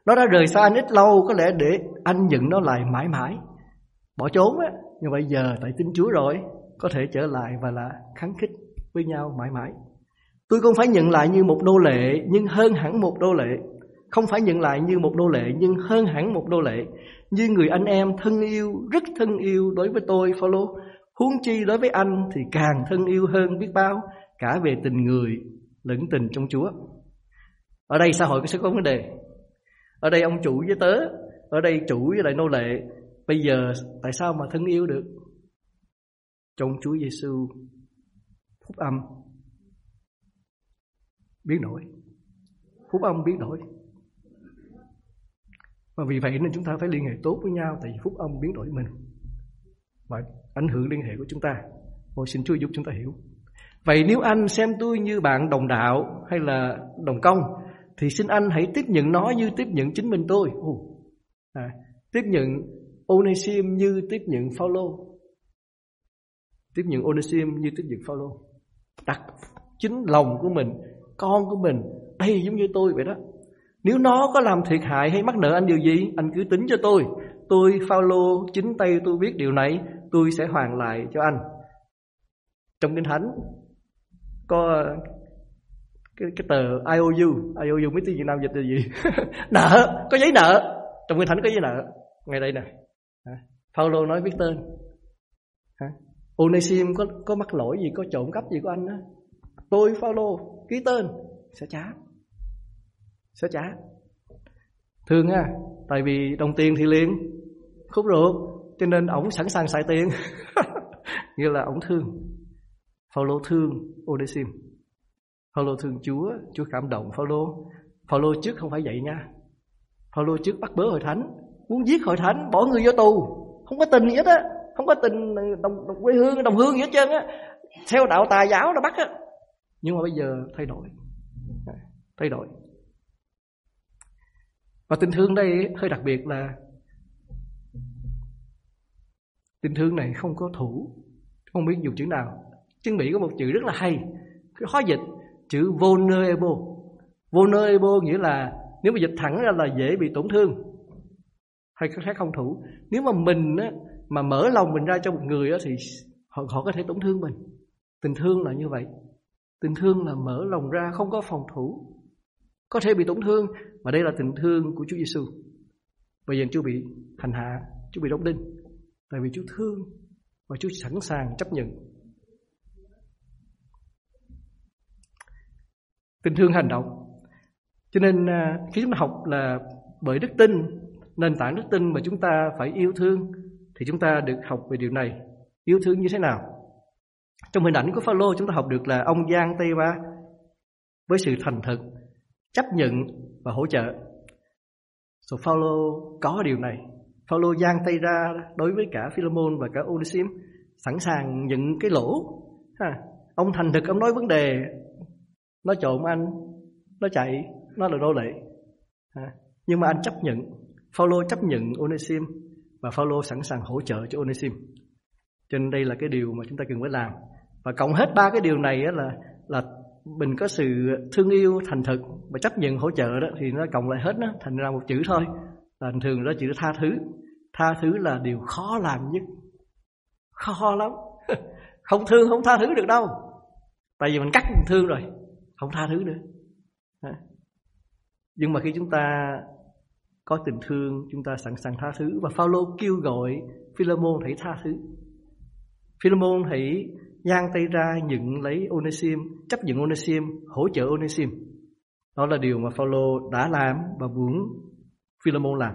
nó đã rời xa anh ít lâu có lẽ để anh nhận nó lại mãi mãi. Bỏ trốn á, nhưng bây giờ tại tin Chúa rồi, có thể trở lại và là kháng khích với nhau mãi mãi. Tôi không phải nhận lại như một nô lệ nhưng hơn hẳn một nô lệ. Không phải nhận lại như một nô lệ nhưng hơn hẳn một nô lệ. Như người anh em thân yêu, rất thân yêu đối với tôi Phaolô Huống chi đối với anh thì càng thân yêu hơn biết bao Cả về tình người lẫn tình trong Chúa Ở đây xã hội có sẽ có vấn đề ở đây ông chủ với tớ, Ở đây chủ với lại nô lệ. Bây giờ tại sao mà thân yêu được? Trong Chúa Giêsu, Phúc âm. Biến đổi Phúc âm biến đổi Và vì vậy nên chúng ta phải liên hệ tốt với nhau, Tại vì phúc âm biến đổi mình Và ảnh hưởng liên hệ của chúng ta. Ôi xin Chúa giúp chúng ta hiểu. Vậy nếu anh xem tôi như bạn đồng đạo hay là đồng công thì xin anh hãy tiếp nhận nó như tiếp nhận chính mình tôi. Ồ, à, tiếp nhận Onesim như tiếp nhận Phaolô. Tiếp nhận Onesim như tiếp nhận Phaolô. Đặt chính lòng của mình, con của mình đây giống như tôi vậy đó. Nếu nó có làm thiệt hại hay mắc nợ anh điều gì, anh cứ tính cho tôi. Tôi Phaolô chính tay tôi biết điều này tôi sẽ hoàn lại cho anh trong kinh thánh có cái, cái tờ IOU IOU mấy tiếng Việt Nam dịch là gì? Nợ. Có giấy nợ. Trong kinh thánh có giấy nợ. Ngay đây nè. Paulo nói viết tên. Onesim có có mắc lỗi gì có trộm cắp gì của anh đó tôi Paulo ký tên. Sẽ trả. Sẽ trả. Thương á tại vì đồng tiền thì liền. Khúc ruột. Cho nên ổng sẵn sàng xài tiền. Nghĩa là ổng thương. Paulo thương Onesim Phaolô thương Chúa Chúa cảm động Phaolô. Phaolô trước không phải vậy nha. Phaolô trước bắt bớ hội thánh Muốn giết hội thánh bỏ người vô tù. Không có tình gì hết á. Không có tình đồng, đồng quê hương đồng hương gì hết trơn á. Theo đạo tà giáo nó bắt á. Nhưng mà bây giờ thay đổi. Thay đổi. Và tình thương đây hơi đặc biệt là Tình thương này không có thủ. Không biết dùng chữ nào. Chân Mỹ có một chữ rất là hay. Khó dịch. Chữ vulnerable Vulnerable nghĩa là Nếu mà dịch thẳng ra là dễ bị tổn thương Hay khác không thủ Nếu mà mình á, mà mở lòng mình ra cho một người á, Thì họ, họ có thể tổn thương mình Tình thương là như vậy Tình thương là mở lòng ra không có phòng thủ Có thể bị tổn thương Mà đây là tình thương của Chúa Giêsu. Bây giờ Chúa bị hành hạ Chúa bị đóng đinh Tại vì Chúa thương và Chúa sẵn sàng chấp nhận. Tình thương hành động. Cho nên à, khi chúng ta học là bởi đức tin, nền tảng đức tin mà chúng ta phải yêu thương, thì chúng ta được học về điều này. Yêu thương như thế nào? Trong hình ảnh của Phaolô, chúng ta học được là ông Giang Tây Ba với sự thành thực chấp nhận và hỗ trợ. So, Phaolô có điều này. Phaolô giang tay ra đối với cả Philemon và cả Onesim sẵn sàng nhận cái lỗ. Ha. ông thành thực ông nói vấn đề nó trộm anh nó chạy nó là nô lệ à, nhưng mà anh chấp nhận, Phaolô chấp nhận Onesim và Phaolô sẵn sàng hỗ trợ cho Onesim cho nên đây là cái điều mà chúng ta cần phải làm. Và cộng hết ba cái điều này là là mình có sự thương yêu thành thực và chấp nhận hỗ trợ đó thì nó cộng lại hết nó, thành ra một chữ thôi. Là thường đó chữ tha thứ. Tha thứ là điều khó làm nhất. Khó lắm. Không thương, không tha thứ được đâu. Tại vì mình cắt mình thương rồi không tha thứ nữa nhưng mà khi chúng ta có tình thương chúng ta sẵn sàng tha thứ và Phaolô kêu gọi Philemon hãy tha thứ Philemon hãy giang tay ra nhận lấy Onesim, chấp nhận Onesim, hỗ trợ Onesim. Đó là điều mà Phaolô đã làm và muốn Philemon làm.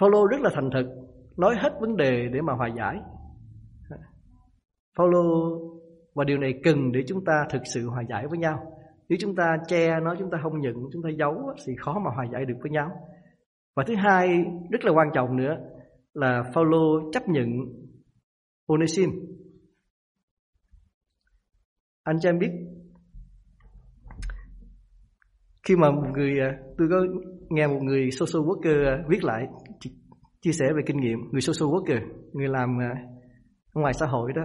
Phaolô rất là thành thực, nói hết vấn đề để mà hòa giải. Phaolô và điều này cần để chúng ta thực sự hòa giải với nhau. Nếu chúng ta che nó, chúng ta không nhận, chúng ta giấu thì khó mà hòa giải được với nhau. Và thứ hai rất là quan trọng nữa là Paulo chấp nhận Onesim. Anh cho em biết khi mà một người à, tôi có nghe một người social worker à, viết lại chia sẻ về kinh nghiệm người social worker người làm à, ngoài xã hội đó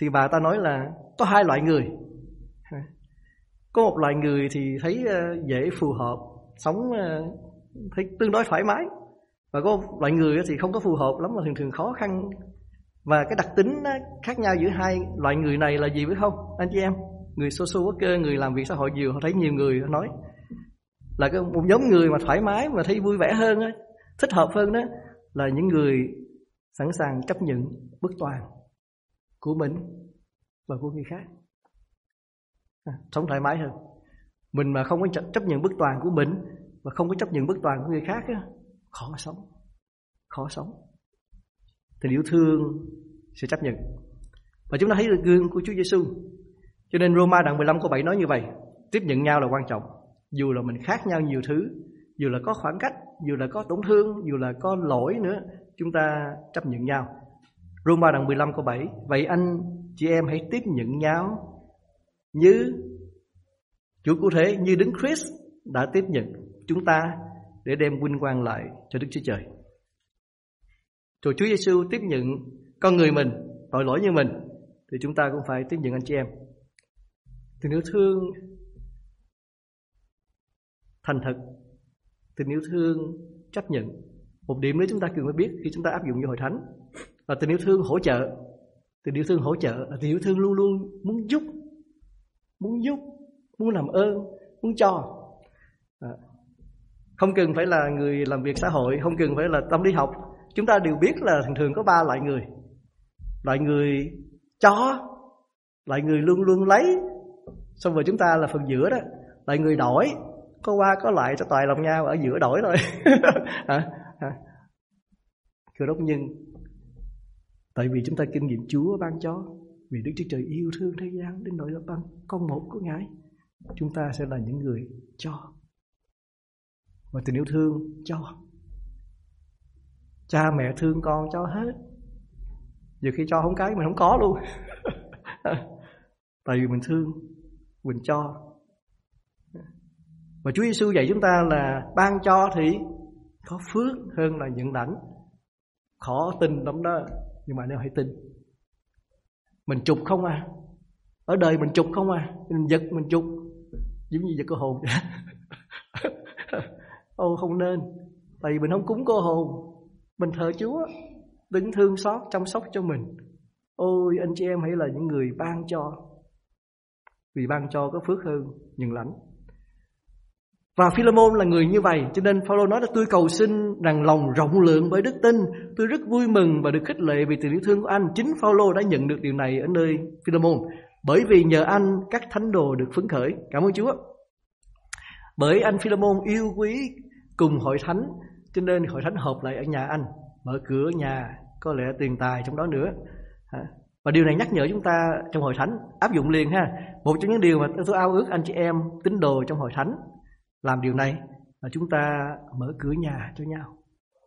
thì bà ta nói là có hai loại người. Có một loại người thì thấy ờ, dễ phù hợp, sống ờ, thấy tương đối thoải mái. Và có loại người thì không có phù hợp lắm mà thường thường khó khăn. Và cái đặc tính khác nhau giữa hai loại người này là gì biết không? Anh chị em, người social worker, người làm việc xã hội nhiều, họ thấy nhiều người nói là cái một nhóm người mà thoải mái mà thấy vui vẻ hơn thích hợp hơn đó là những người sẵn sàng chấp nhận, bất toàn của mình và của người khác. À, sống thoải mái hơn. Mình mà không có chấp nhận bức toàn của mình và không có chấp nhận bức toàn của người khác á, khó sống khó sống. Tình yêu thương sẽ chấp nhận. Và chúng ta thấy được gương của Chúa Giêsu cho nên Roma đoạn 15 câu 7 nói như vậy tiếp nhận nhau là quan trọng. Dù là mình khác nhau nhiều thứ dù là có khoảng cách dù là có tổn thương dù là có lỗi nữa chúng ta chấp nhận nhau. Roma đoạn 15 câu 7 vậy anh chị em hãy tiếp nhận nhau như Chúa cụ thể như Đức Christ đã tiếp nhận chúng ta để đem vinh quang lại cho Đức Chúa Trời. Rồi Chúa Giêsu tiếp nhận con người mình, tội lỗi như mình thì chúng ta cũng phải tiếp nhận anh chị em. Tình yêu thương thành thật, tình yêu thương chấp nhận. Một điểm nữa chúng ta cần phải biết khi chúng ta áp dụng vô hội thánh là tình yêu thương hỗ trợ. Tình yêu thương hỗ trợ là tình yêu thương luôn luôn muốn giúp, muốn giúp, muốn làm ơn, muốn cho. À, không cần phải là người làm việc xã hội không cần phải là tâm lý học. Chúng ta đều biết là thường thường có ba loại người. Loại người cho loại người luôn luôn lấy. Xong rồi chúng ta là phần giữa đó. Loại người đổi có qua có lại cho toàn lòng nhau ở giữa đổi thôi. Hả? Cơ đốc nhân tại vì chúng ta kinh nghiệm Chúa ban cho, vì Đức Chúa Trời yêu thương thế gian đến nỗi là ban con một của Ngài, chúng ta sẽ là những người cho. Và tình yêu thương cho. Cha mẹ thương con cho hết. Nhiều khi cho không cái mình không có luôn. Tại vì mình thương, mình cho. Và Chúa Giêsu dạy chúng ta là ban cho thì có phước hơn là nhận lãnh. Khó tin lắm đó nhưng mà nếu hãy tin. Mình chụp không à? Ở đời mình chụp không à? Mình giật, mình chụp. Giống như giật cơ hồn. Ô, không nên. Tại vì mình không cúng cô hồn. Mình thờ Chúa. Đừng thương xót, chăm sóc cho mình. Ôi, anh chị em hãy là những người ban cho. Vì ban cho có phước hơn, nhưng lãnh và Philemon là người như vậy, Cho nên Phaolô nói là tôi cầu xin rằng lòng rộng lượng bởi đức tin. Tôi rất vui mừng và được khích lệ vì tình yêu thương của anh. Chính Phaolô đã nhận được điều này ở nơi Philemon. Bởi vì nhờ anh, các thánh đồ được phấn khởi. Cảm ơn Chúa. Bởi anh Philemon yêu quý cùng hội thánh, Cho nên hội thánh họp lại ở nhà anh. Mở cửa nhà, Có lẽ tiền tài trong đó nữa. Và điều này nhắc nhở chúng ta trong hội thánh, áp dụng liền ha. Một trong những điều mà tôi ao ước anh chị em tín đồ trong hội thánh làm điều này là chúng ta mở cửa nhà cho nhau.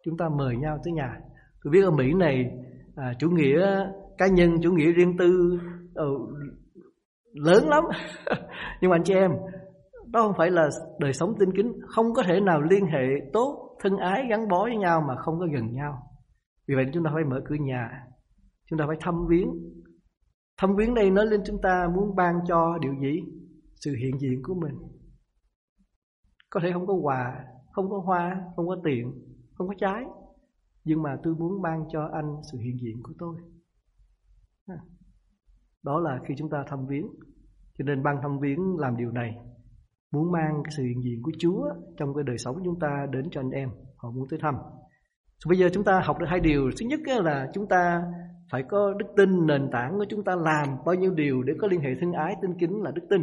Chúng ta mời nhau tới nhà. Tôi biết ở Mỹ này à, chủ nghĩa cá nhân, chủ nghĩa riêng tư uh, lớn lắm. Nhưng mà anh chị em, đó không phải là đời sống tinh kính, không có thể nào liên hệ tốt, thân ái gắn bó với nhau mà không có gần nhau. Vì vậy chúng ta phải mở cửa nhà, chúng ta phải thăm viếng. Thăm viếng đây nói lên chúng ta muốn ban cho điều gì? Sự hiện diện của mình. Có thể không có quà, không có hoa, không có tiền, không có trái. Nhưng mà tôi muốn ban cho anh sự hiện diện của tôi. Đó là khi chúng ta thăm viếng. Cho nên ban thăm viếng làm điều này. Muốn mang cái sự hiện diện của Chúa trong cái đời sống của chúng ta đến cho anh em. Họ muốn tới thăm. So, bây giờ chúng ta học được hai điều. Thứ nhất là chúng ta phải có đức tin nền tảng của chúng ta làm bao nhiêu điều để có liên hệ thân ái tin kính là đức tin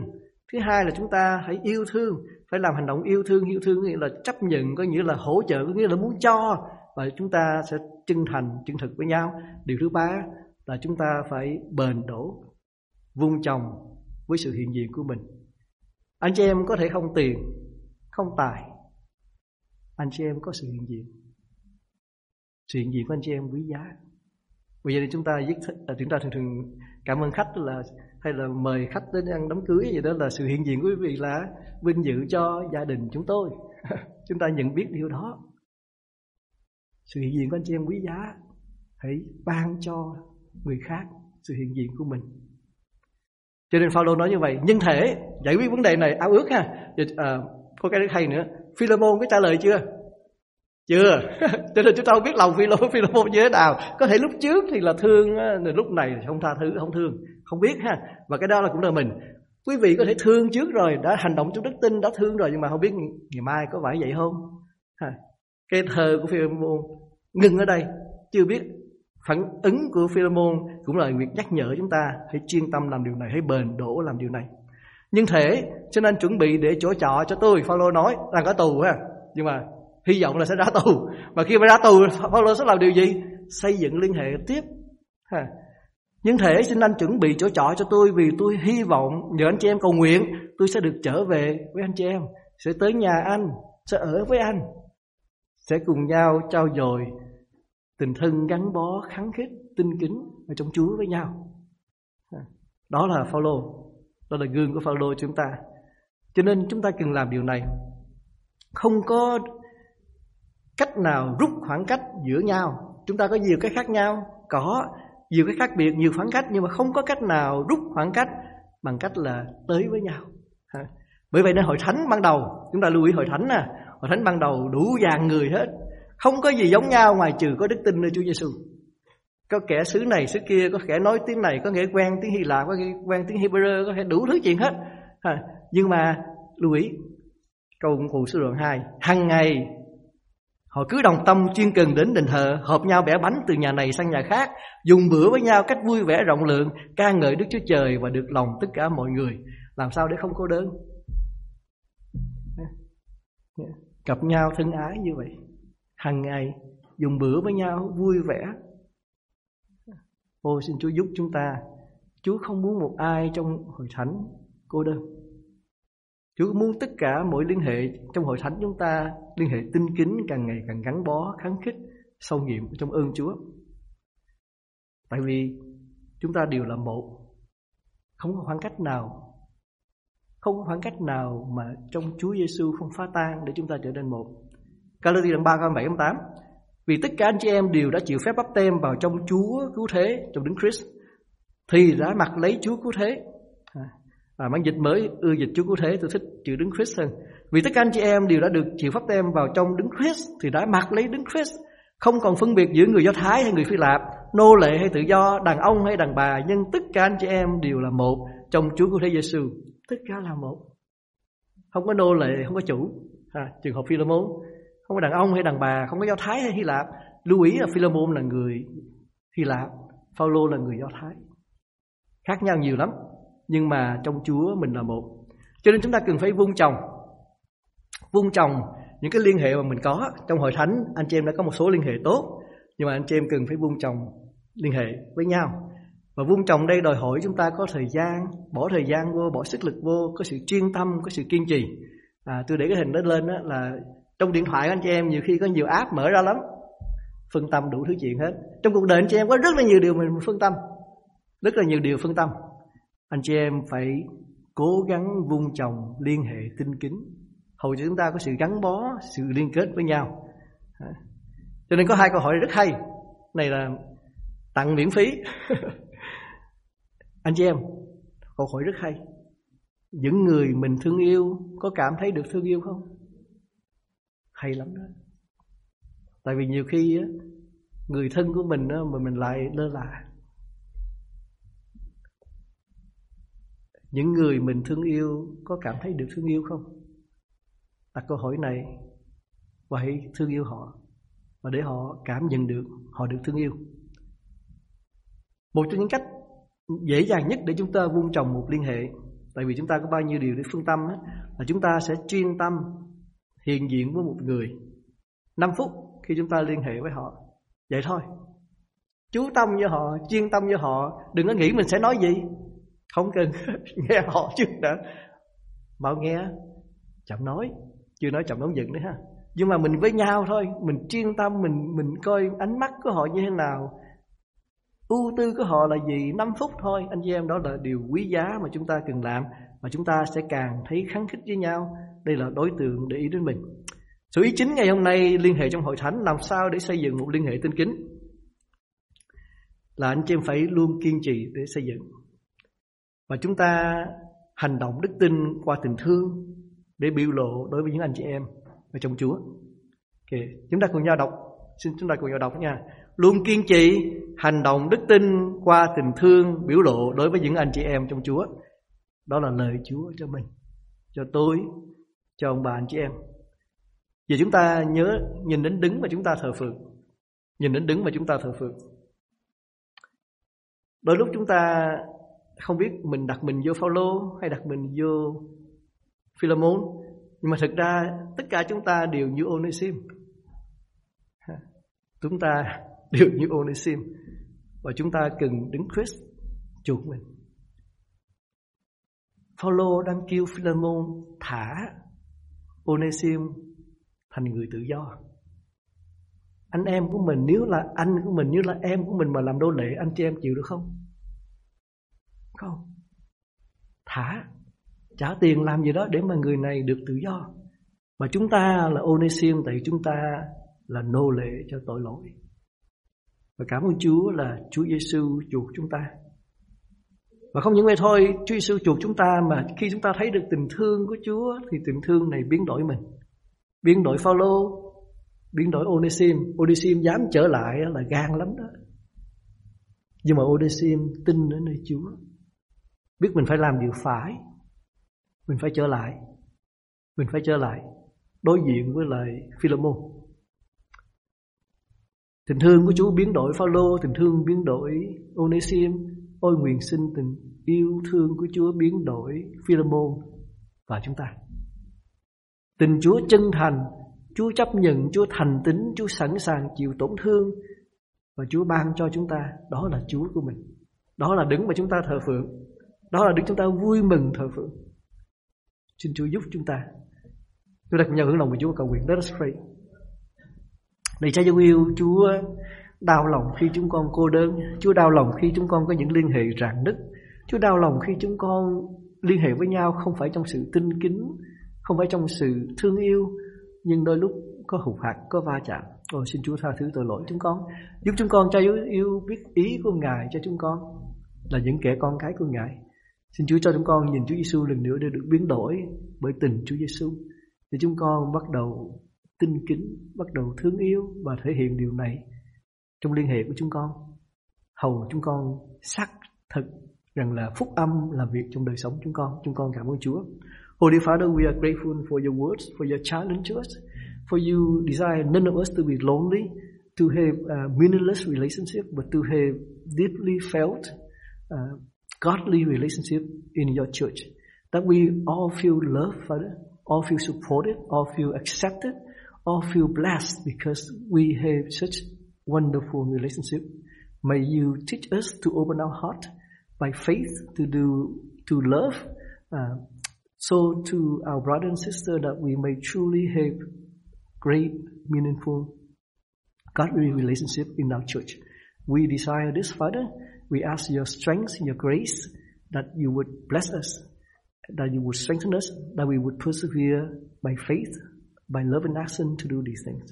thứ hai là chúng ta hãy yêu thương, phải làm hành động yêu thương. Yêu thương nghĩa là chấp nhận, có nghĩa là hỗ trợ, có nghĩa là muốn cho. Và chúng ta sẽ chân thành, chân thực với nhau. Điều thứ ba là chúng ta phải bền đổ, vun trồng với sự hiện diện của mình. Anh chị em có thể không tiền, không tài. Anh chị em có sự hiện diện. Sự hiện diện của anh chị em quý giá. Bây giờ thì chúng ta à, chúng ta thường thường cảm ơn khách là hay là mời khách đến ăn đám cưới gì đó là sự hiện diện của quý vị là vinh dự cho gia đình chúng tôi. Chúng ta nhận biết điều đó. Sự hiện diện của anh chị em quý giá hãy ban cho người khác sự hiện diện của mình. Cho nên Phaolô nói như vậy nhân thể giải quyết vấn đề này ao ước ha. À, có cái hay nữa Philemon có trả lời chưa? Chưa. Cho nên chúng ta không biết lòng Philemon Philemon như thế nào. Có thể lúc trước thì là thương à, lúc này không tha thứ không thương không biết ha. Và cái đó là cũng là mình. Quý vị có thể thương trước rồi, đã hành động trong đức tin, đã thương rồi, nhưng mà không biết ngày mai có phải vậy không? Ha. cái thơ của Philemon ngừng ở đây. Chưa biết phản ứng của Philemon cũng là việc nhắc nhở chúng ta, hãy chuyên tâm làm điều này, hãy bền đổ làm điều này. Nhưng thể cho nên chuẩn bị để chỗ trọ cho tôi, Phaolô nói, đang có tù ha. Nhưng mà hy vọng là sẽ ra tù. Mà khi mà ra tù, Phaolô sẽ làm điều gì? Xây dựng liên hệ tiếp. Ha nhưng thể xin anh chuẩn bị chỗ trọ cho tôi vì tôi hy vọng nhờ anh chị em cầu nguyện, tôi sẽ được trở về với anh chị em, sẽ tới nhà anh, sẽ ở với anh, sẽ cùng nhau trao dồi tình thân gắn bó, kháng khích, tinh kính ở trong Chúa với nhau. À, đó là Phaolô, đó là gương của Phaolô chúng ta. Cho nên chúng ta cần làm điều này. Không có cách nào rút khoảng cách giữa nhau. Chúng ta có nhiều cái khác nhau. Có nhiều cái khác biệt, nhiều khoảng cách, nhưng mà không có cách nào rút khoảng cách bằng cách là tới với nhau. Bởi vậy nên hội thánh ban đầu, chúng ta lưu ý hội thánh nè hội thánh ban đầu đủ dạng người hết. Không có gì giống nhau ngoài trừ có đức tin nơi Chúa Giêsu có kẻ xứ này, xứ kia, có kẻ nói tiếng này, có nghĩa quen tiếng Hy Lạp, có nghĩa quen tiếng Hebrew có thể đủ thứ chuyện hết. Nhưng mà lưu ý, câu công cụ số đoạn 2 hàng ngày Họ cứ đồng tâm chuyên cần đến đền thờ, hợp nhau bẻ bánh từ nhà này sang nhà khác, dùng bữa với nhau cách vui vẻ rộng lượng, ca ngợi Đức Chúa Trời và được lòng tất cả mọi người. Làm sao để không cô đơn? Gặp nhau thân ái như vậy. Hàng ngày dùng bữa với nhau vui vẻ. Ô xin Chúa giúp chúng ta. Chúa không muốn một ai trong hội thánh cô đơn. Chúa muốn tất cả mỗi liên hệ trong hội thánh chúng ta liên hệ tinh kính càng ngày càng gắn bó, kháng khích, sâu nghiệm trong ơn Chúa. Tại vì chúng ta đều là một, không có khoảng cách nào, không có khoảng cách nào mà trong Chúa Giêsu không phá tan để chúng ta trở nên một. Galati đoạn 3 câu 7 câu 8 Vì tất cả anh chị em đều đã chịu phép bắp tem vào trong Chúa cứu thế, trong Đấng Christ, thì đã mặc lấy Chúa cứu thế à, bản dịch mới ưa dịch Chúa Cứu Thế tôi thích chữ đứng Christ hơn. Vì tất cả anh chị em đều đã được chịu pháp tem vào trong đứng Christ thì đã mặc lấy đứng Christ. Không còn phân biệt giữa người Do Thái hay người Phi Lạp nô lệ hay tự do đàn ông hay đàn bà nhưng tất cả anh chị em đều là một trong Chúa Cứu Thế Giêsu tất cả là một. Không có nô lệ không có chủ. À, trường hợp Philemon không có đàn ông hay đàn bà không có do thái hay hy lạp. Lưu ý là Philemon là người hy lạp Phaolô là người do thái. Khác nhau nhiều lắm nhưng mà trong Chúa mình là một. Cho nên chúng ta cần phải vun trồng. Vun trồng những cái liên hệ mà mình có. Trong hội thánh anh chị em đã có một số liên hệ tốt. Nhưng mà anh chị em cần phải vun trồng liên hệ với nhau. Và vun trồng đây đòi hỏi chúng ta có thời gian bỏ thời gian vô bỏ sức lực vô có sự chuyên tâm có sự kiên trì. À, tôi để cái hình đó lên đó là trong điện thoại của anh chị em nhiều khi có nhiều app mở ra lắm. Phân tâm đủ thứ chuyện hết. Trong cuộc đời anh chị em có rất là nhiều điều mình phân tâm. Rất là nhiều điều phân tâm anh chị em phải cố gắng vun trồng liên hệ tinh kính. Hầu cho chúng ta có sự gắn bó, sự liên kết với nhau. Cho nên có hai câu hỏi rất hay. Này là tặng miễn phí. Anh chị em, câu hỏi rất hay. Những người mình thương yêu có cảm thấy được thương yêu không? Hay lắm đó. Tại vì nhiều khi người thân của mình mà mình lại lơ là những người mình thương yêu có cảm thấy được thương yêu không? Đặt câu hỏi này và hãy thương yêu họ và để họ cảm nhận được họ được thương yêu. Một trong những cách dễ dàng nhất để chúng ta vun trồng một liên hệ tại vì chúng ta có bao nhiêu điều để phương tâm á, là chúng ta sẽ chuyên tâm hiện diện với một người. 5 phút khi chúng ta liên hệ với họ vậy thôi. Chú tâm với họ chuyên tâm với họ đừng có nghĩ mình sẽ nói gì không cần nghe họ trước đã. Bảo nghe, chậm nói. Chưa nói chậm nói dựng nữa ha. Nhưng mà mình với nhau thôi. Mình chuyên tâm, mình mình coi ánh mắt của họ như thế nào. Ưu tư của họ là gì? 5 phút thôi. Anh chị em, đó là điều quý giá mà chúng ta cần làm. Và chúng ta sẽ càng thấy kháng khích với nhau. Đây là đối tượng để ý đến mình. Sự ý chính ngày hôm nay, liên hệ trong hội thánh, làm sao để xây dựng một liên hệ tinh kính? Là anh chị em phải luôn kiên trì để xây dựng và chúng ta hành động đức tin qua tình thương để biểu lộ đối với những anh chị em ở trong Chúa. Okay. chúng ta cùng nhau đọc. Xin chúng ta cùng nhau đọc nha. Luôn kiên trì hành động đức tin qua tình thương biểu lộ đối với những anh chị em trong Chúa. Đó là lời Chúa cho mình, cho tôi, cho ông bà anh chị em. Giờ chúng ta nhớ nhìn đến đứng mà chúng ta thờ phượng. Nhìn đến đứng mà chúng ta thờ phượng. Đôi lúc chúng ta không biết mình đặt mình vô Phaolô hay đặt mình vô Philemon, nhưng mà thực ra tất cả chúng ta đều như Onesim chúng ta đều như Onesim và chúng ta cần đứng Christ chuộc mình. Phaolô đang kêu Philemon thả Onesim thành người tự do. Anh em của mình, nếu là anh của mình, nếu là em của mình mà làm đô lệ, anh chị em chịu được không? Không. Thả. Trả tiền làm gì đó để mà người này được tự do. Mà chúng ta là Onesim tại chúng ta là nô lệ cho tội lỗi. Và cảm ơn Chúa là Chúa Giêsu chuộc chúng ta. Và không những vậy thôi, Chúa Giêsu chuộc chúng ta mà khi chúng ta thấy được tình thương của Chúa thì tình thương này biến đổi mình. Biến đổi Phaolô, biến đổi Onesim Onesim dám trở lại là gan lắm đó. Nhưng mà Onesim tin ở nơi Chúa biết mình phải làm điều phải. Mình phải trở lại. Mình phải trở lại đối diện với lại Philemon. Tình thương của Chúa biến đổi Phaolô, tình thương biến đổi Onesim ôi nguyện xin tình yêu thương của Chúa biến đổi Philemon và chúng ta. Tình Chúa chân thành, Chúa chấp nhận, Chúa thành tín, Chúa sẵn sàng chịu tổn thương và Chúa ban cho chúng ta. Đó là Chúa của mình. Đó là đứng mà chúng ta thờ phượng đó là đứng chúng ta vui mừng thờ phượng. Xin Chúa giúp chúng ta. Chúng ta cùng nhau hưởng lòng của Chúa cầu nguyện. Let us pray. Này cha dân yêu Chúa đau lòng khi chúng con cô đơn. Chúa đau lòng khi chúng con có những liên hệ rạn nứt. Chúa đau lòng khi chúng con liên hệ với nhau Không phải trong sự tinh kính Không phải trong sự thương yêu Nhưng đôi lúc có hụt hạt, có va chạm. Ôi xin Chúa tha thứ tội lỗi chúng con. Giúp chúng con cho yêu, yêu biết ý của Ngài cho chúng con Là những kẻ con cái của Ngài. Xin Chúa cho chúng con nhìn Chúa Giêsu lần nữa để được biến đổi bởi tình Chúa Giêsu. Để chúng con bắt đầu tin kính, bắt đầu thương yêu và thể hiện điều này trong liên hệ của chúng con. Hầu chúng con xác thực rằng là phúc âm làm việc trong đời sống chúng con. Chúng con cảm ơn Chúa. Holy Father, we are grateful for your words, for your challenge to us, for you desire none of us to be lonely, to have a meaningless relationship, but to have deeply felt uh, godly relationship in your church. That we all feel loved, Father, all feel supported, all feel accepted, all feel blessed because we have such wonderful relationship. May you teach us to open our heart by faith to do to love. Uh, so to our brother and sister that we may truly have great, meaningful, godly relationship in our church. We desire this, Father. We ask your strength, your grace, that you would bless us, that you would strengthen us, that we would persevere by faith, by love and action to do these things.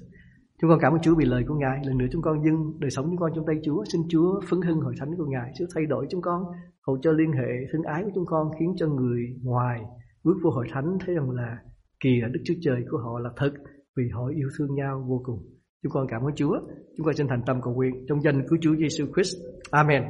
Chúng con cảm ơn Chúa vì lời của Ngài. Lần nữa chúng con dâng đời sống chúng con trong tay Chúa. Xin Chúa phấn hưng hội thánh của Ngài. Chúa thay đổi chúng con, hầu cho liên hệ thân ái của chúng con khiến cho người ngoài bước vô hội thánh thấy rằng là kìa Đức Chúa Trời của họ là thật vì họ yêu thương nhau vô cùng. Chúng con cảm ơn Chúa. Chúng con xin thành tâm cầu nguyện trong danh cứu Chúa Giêsu Christ. Amen.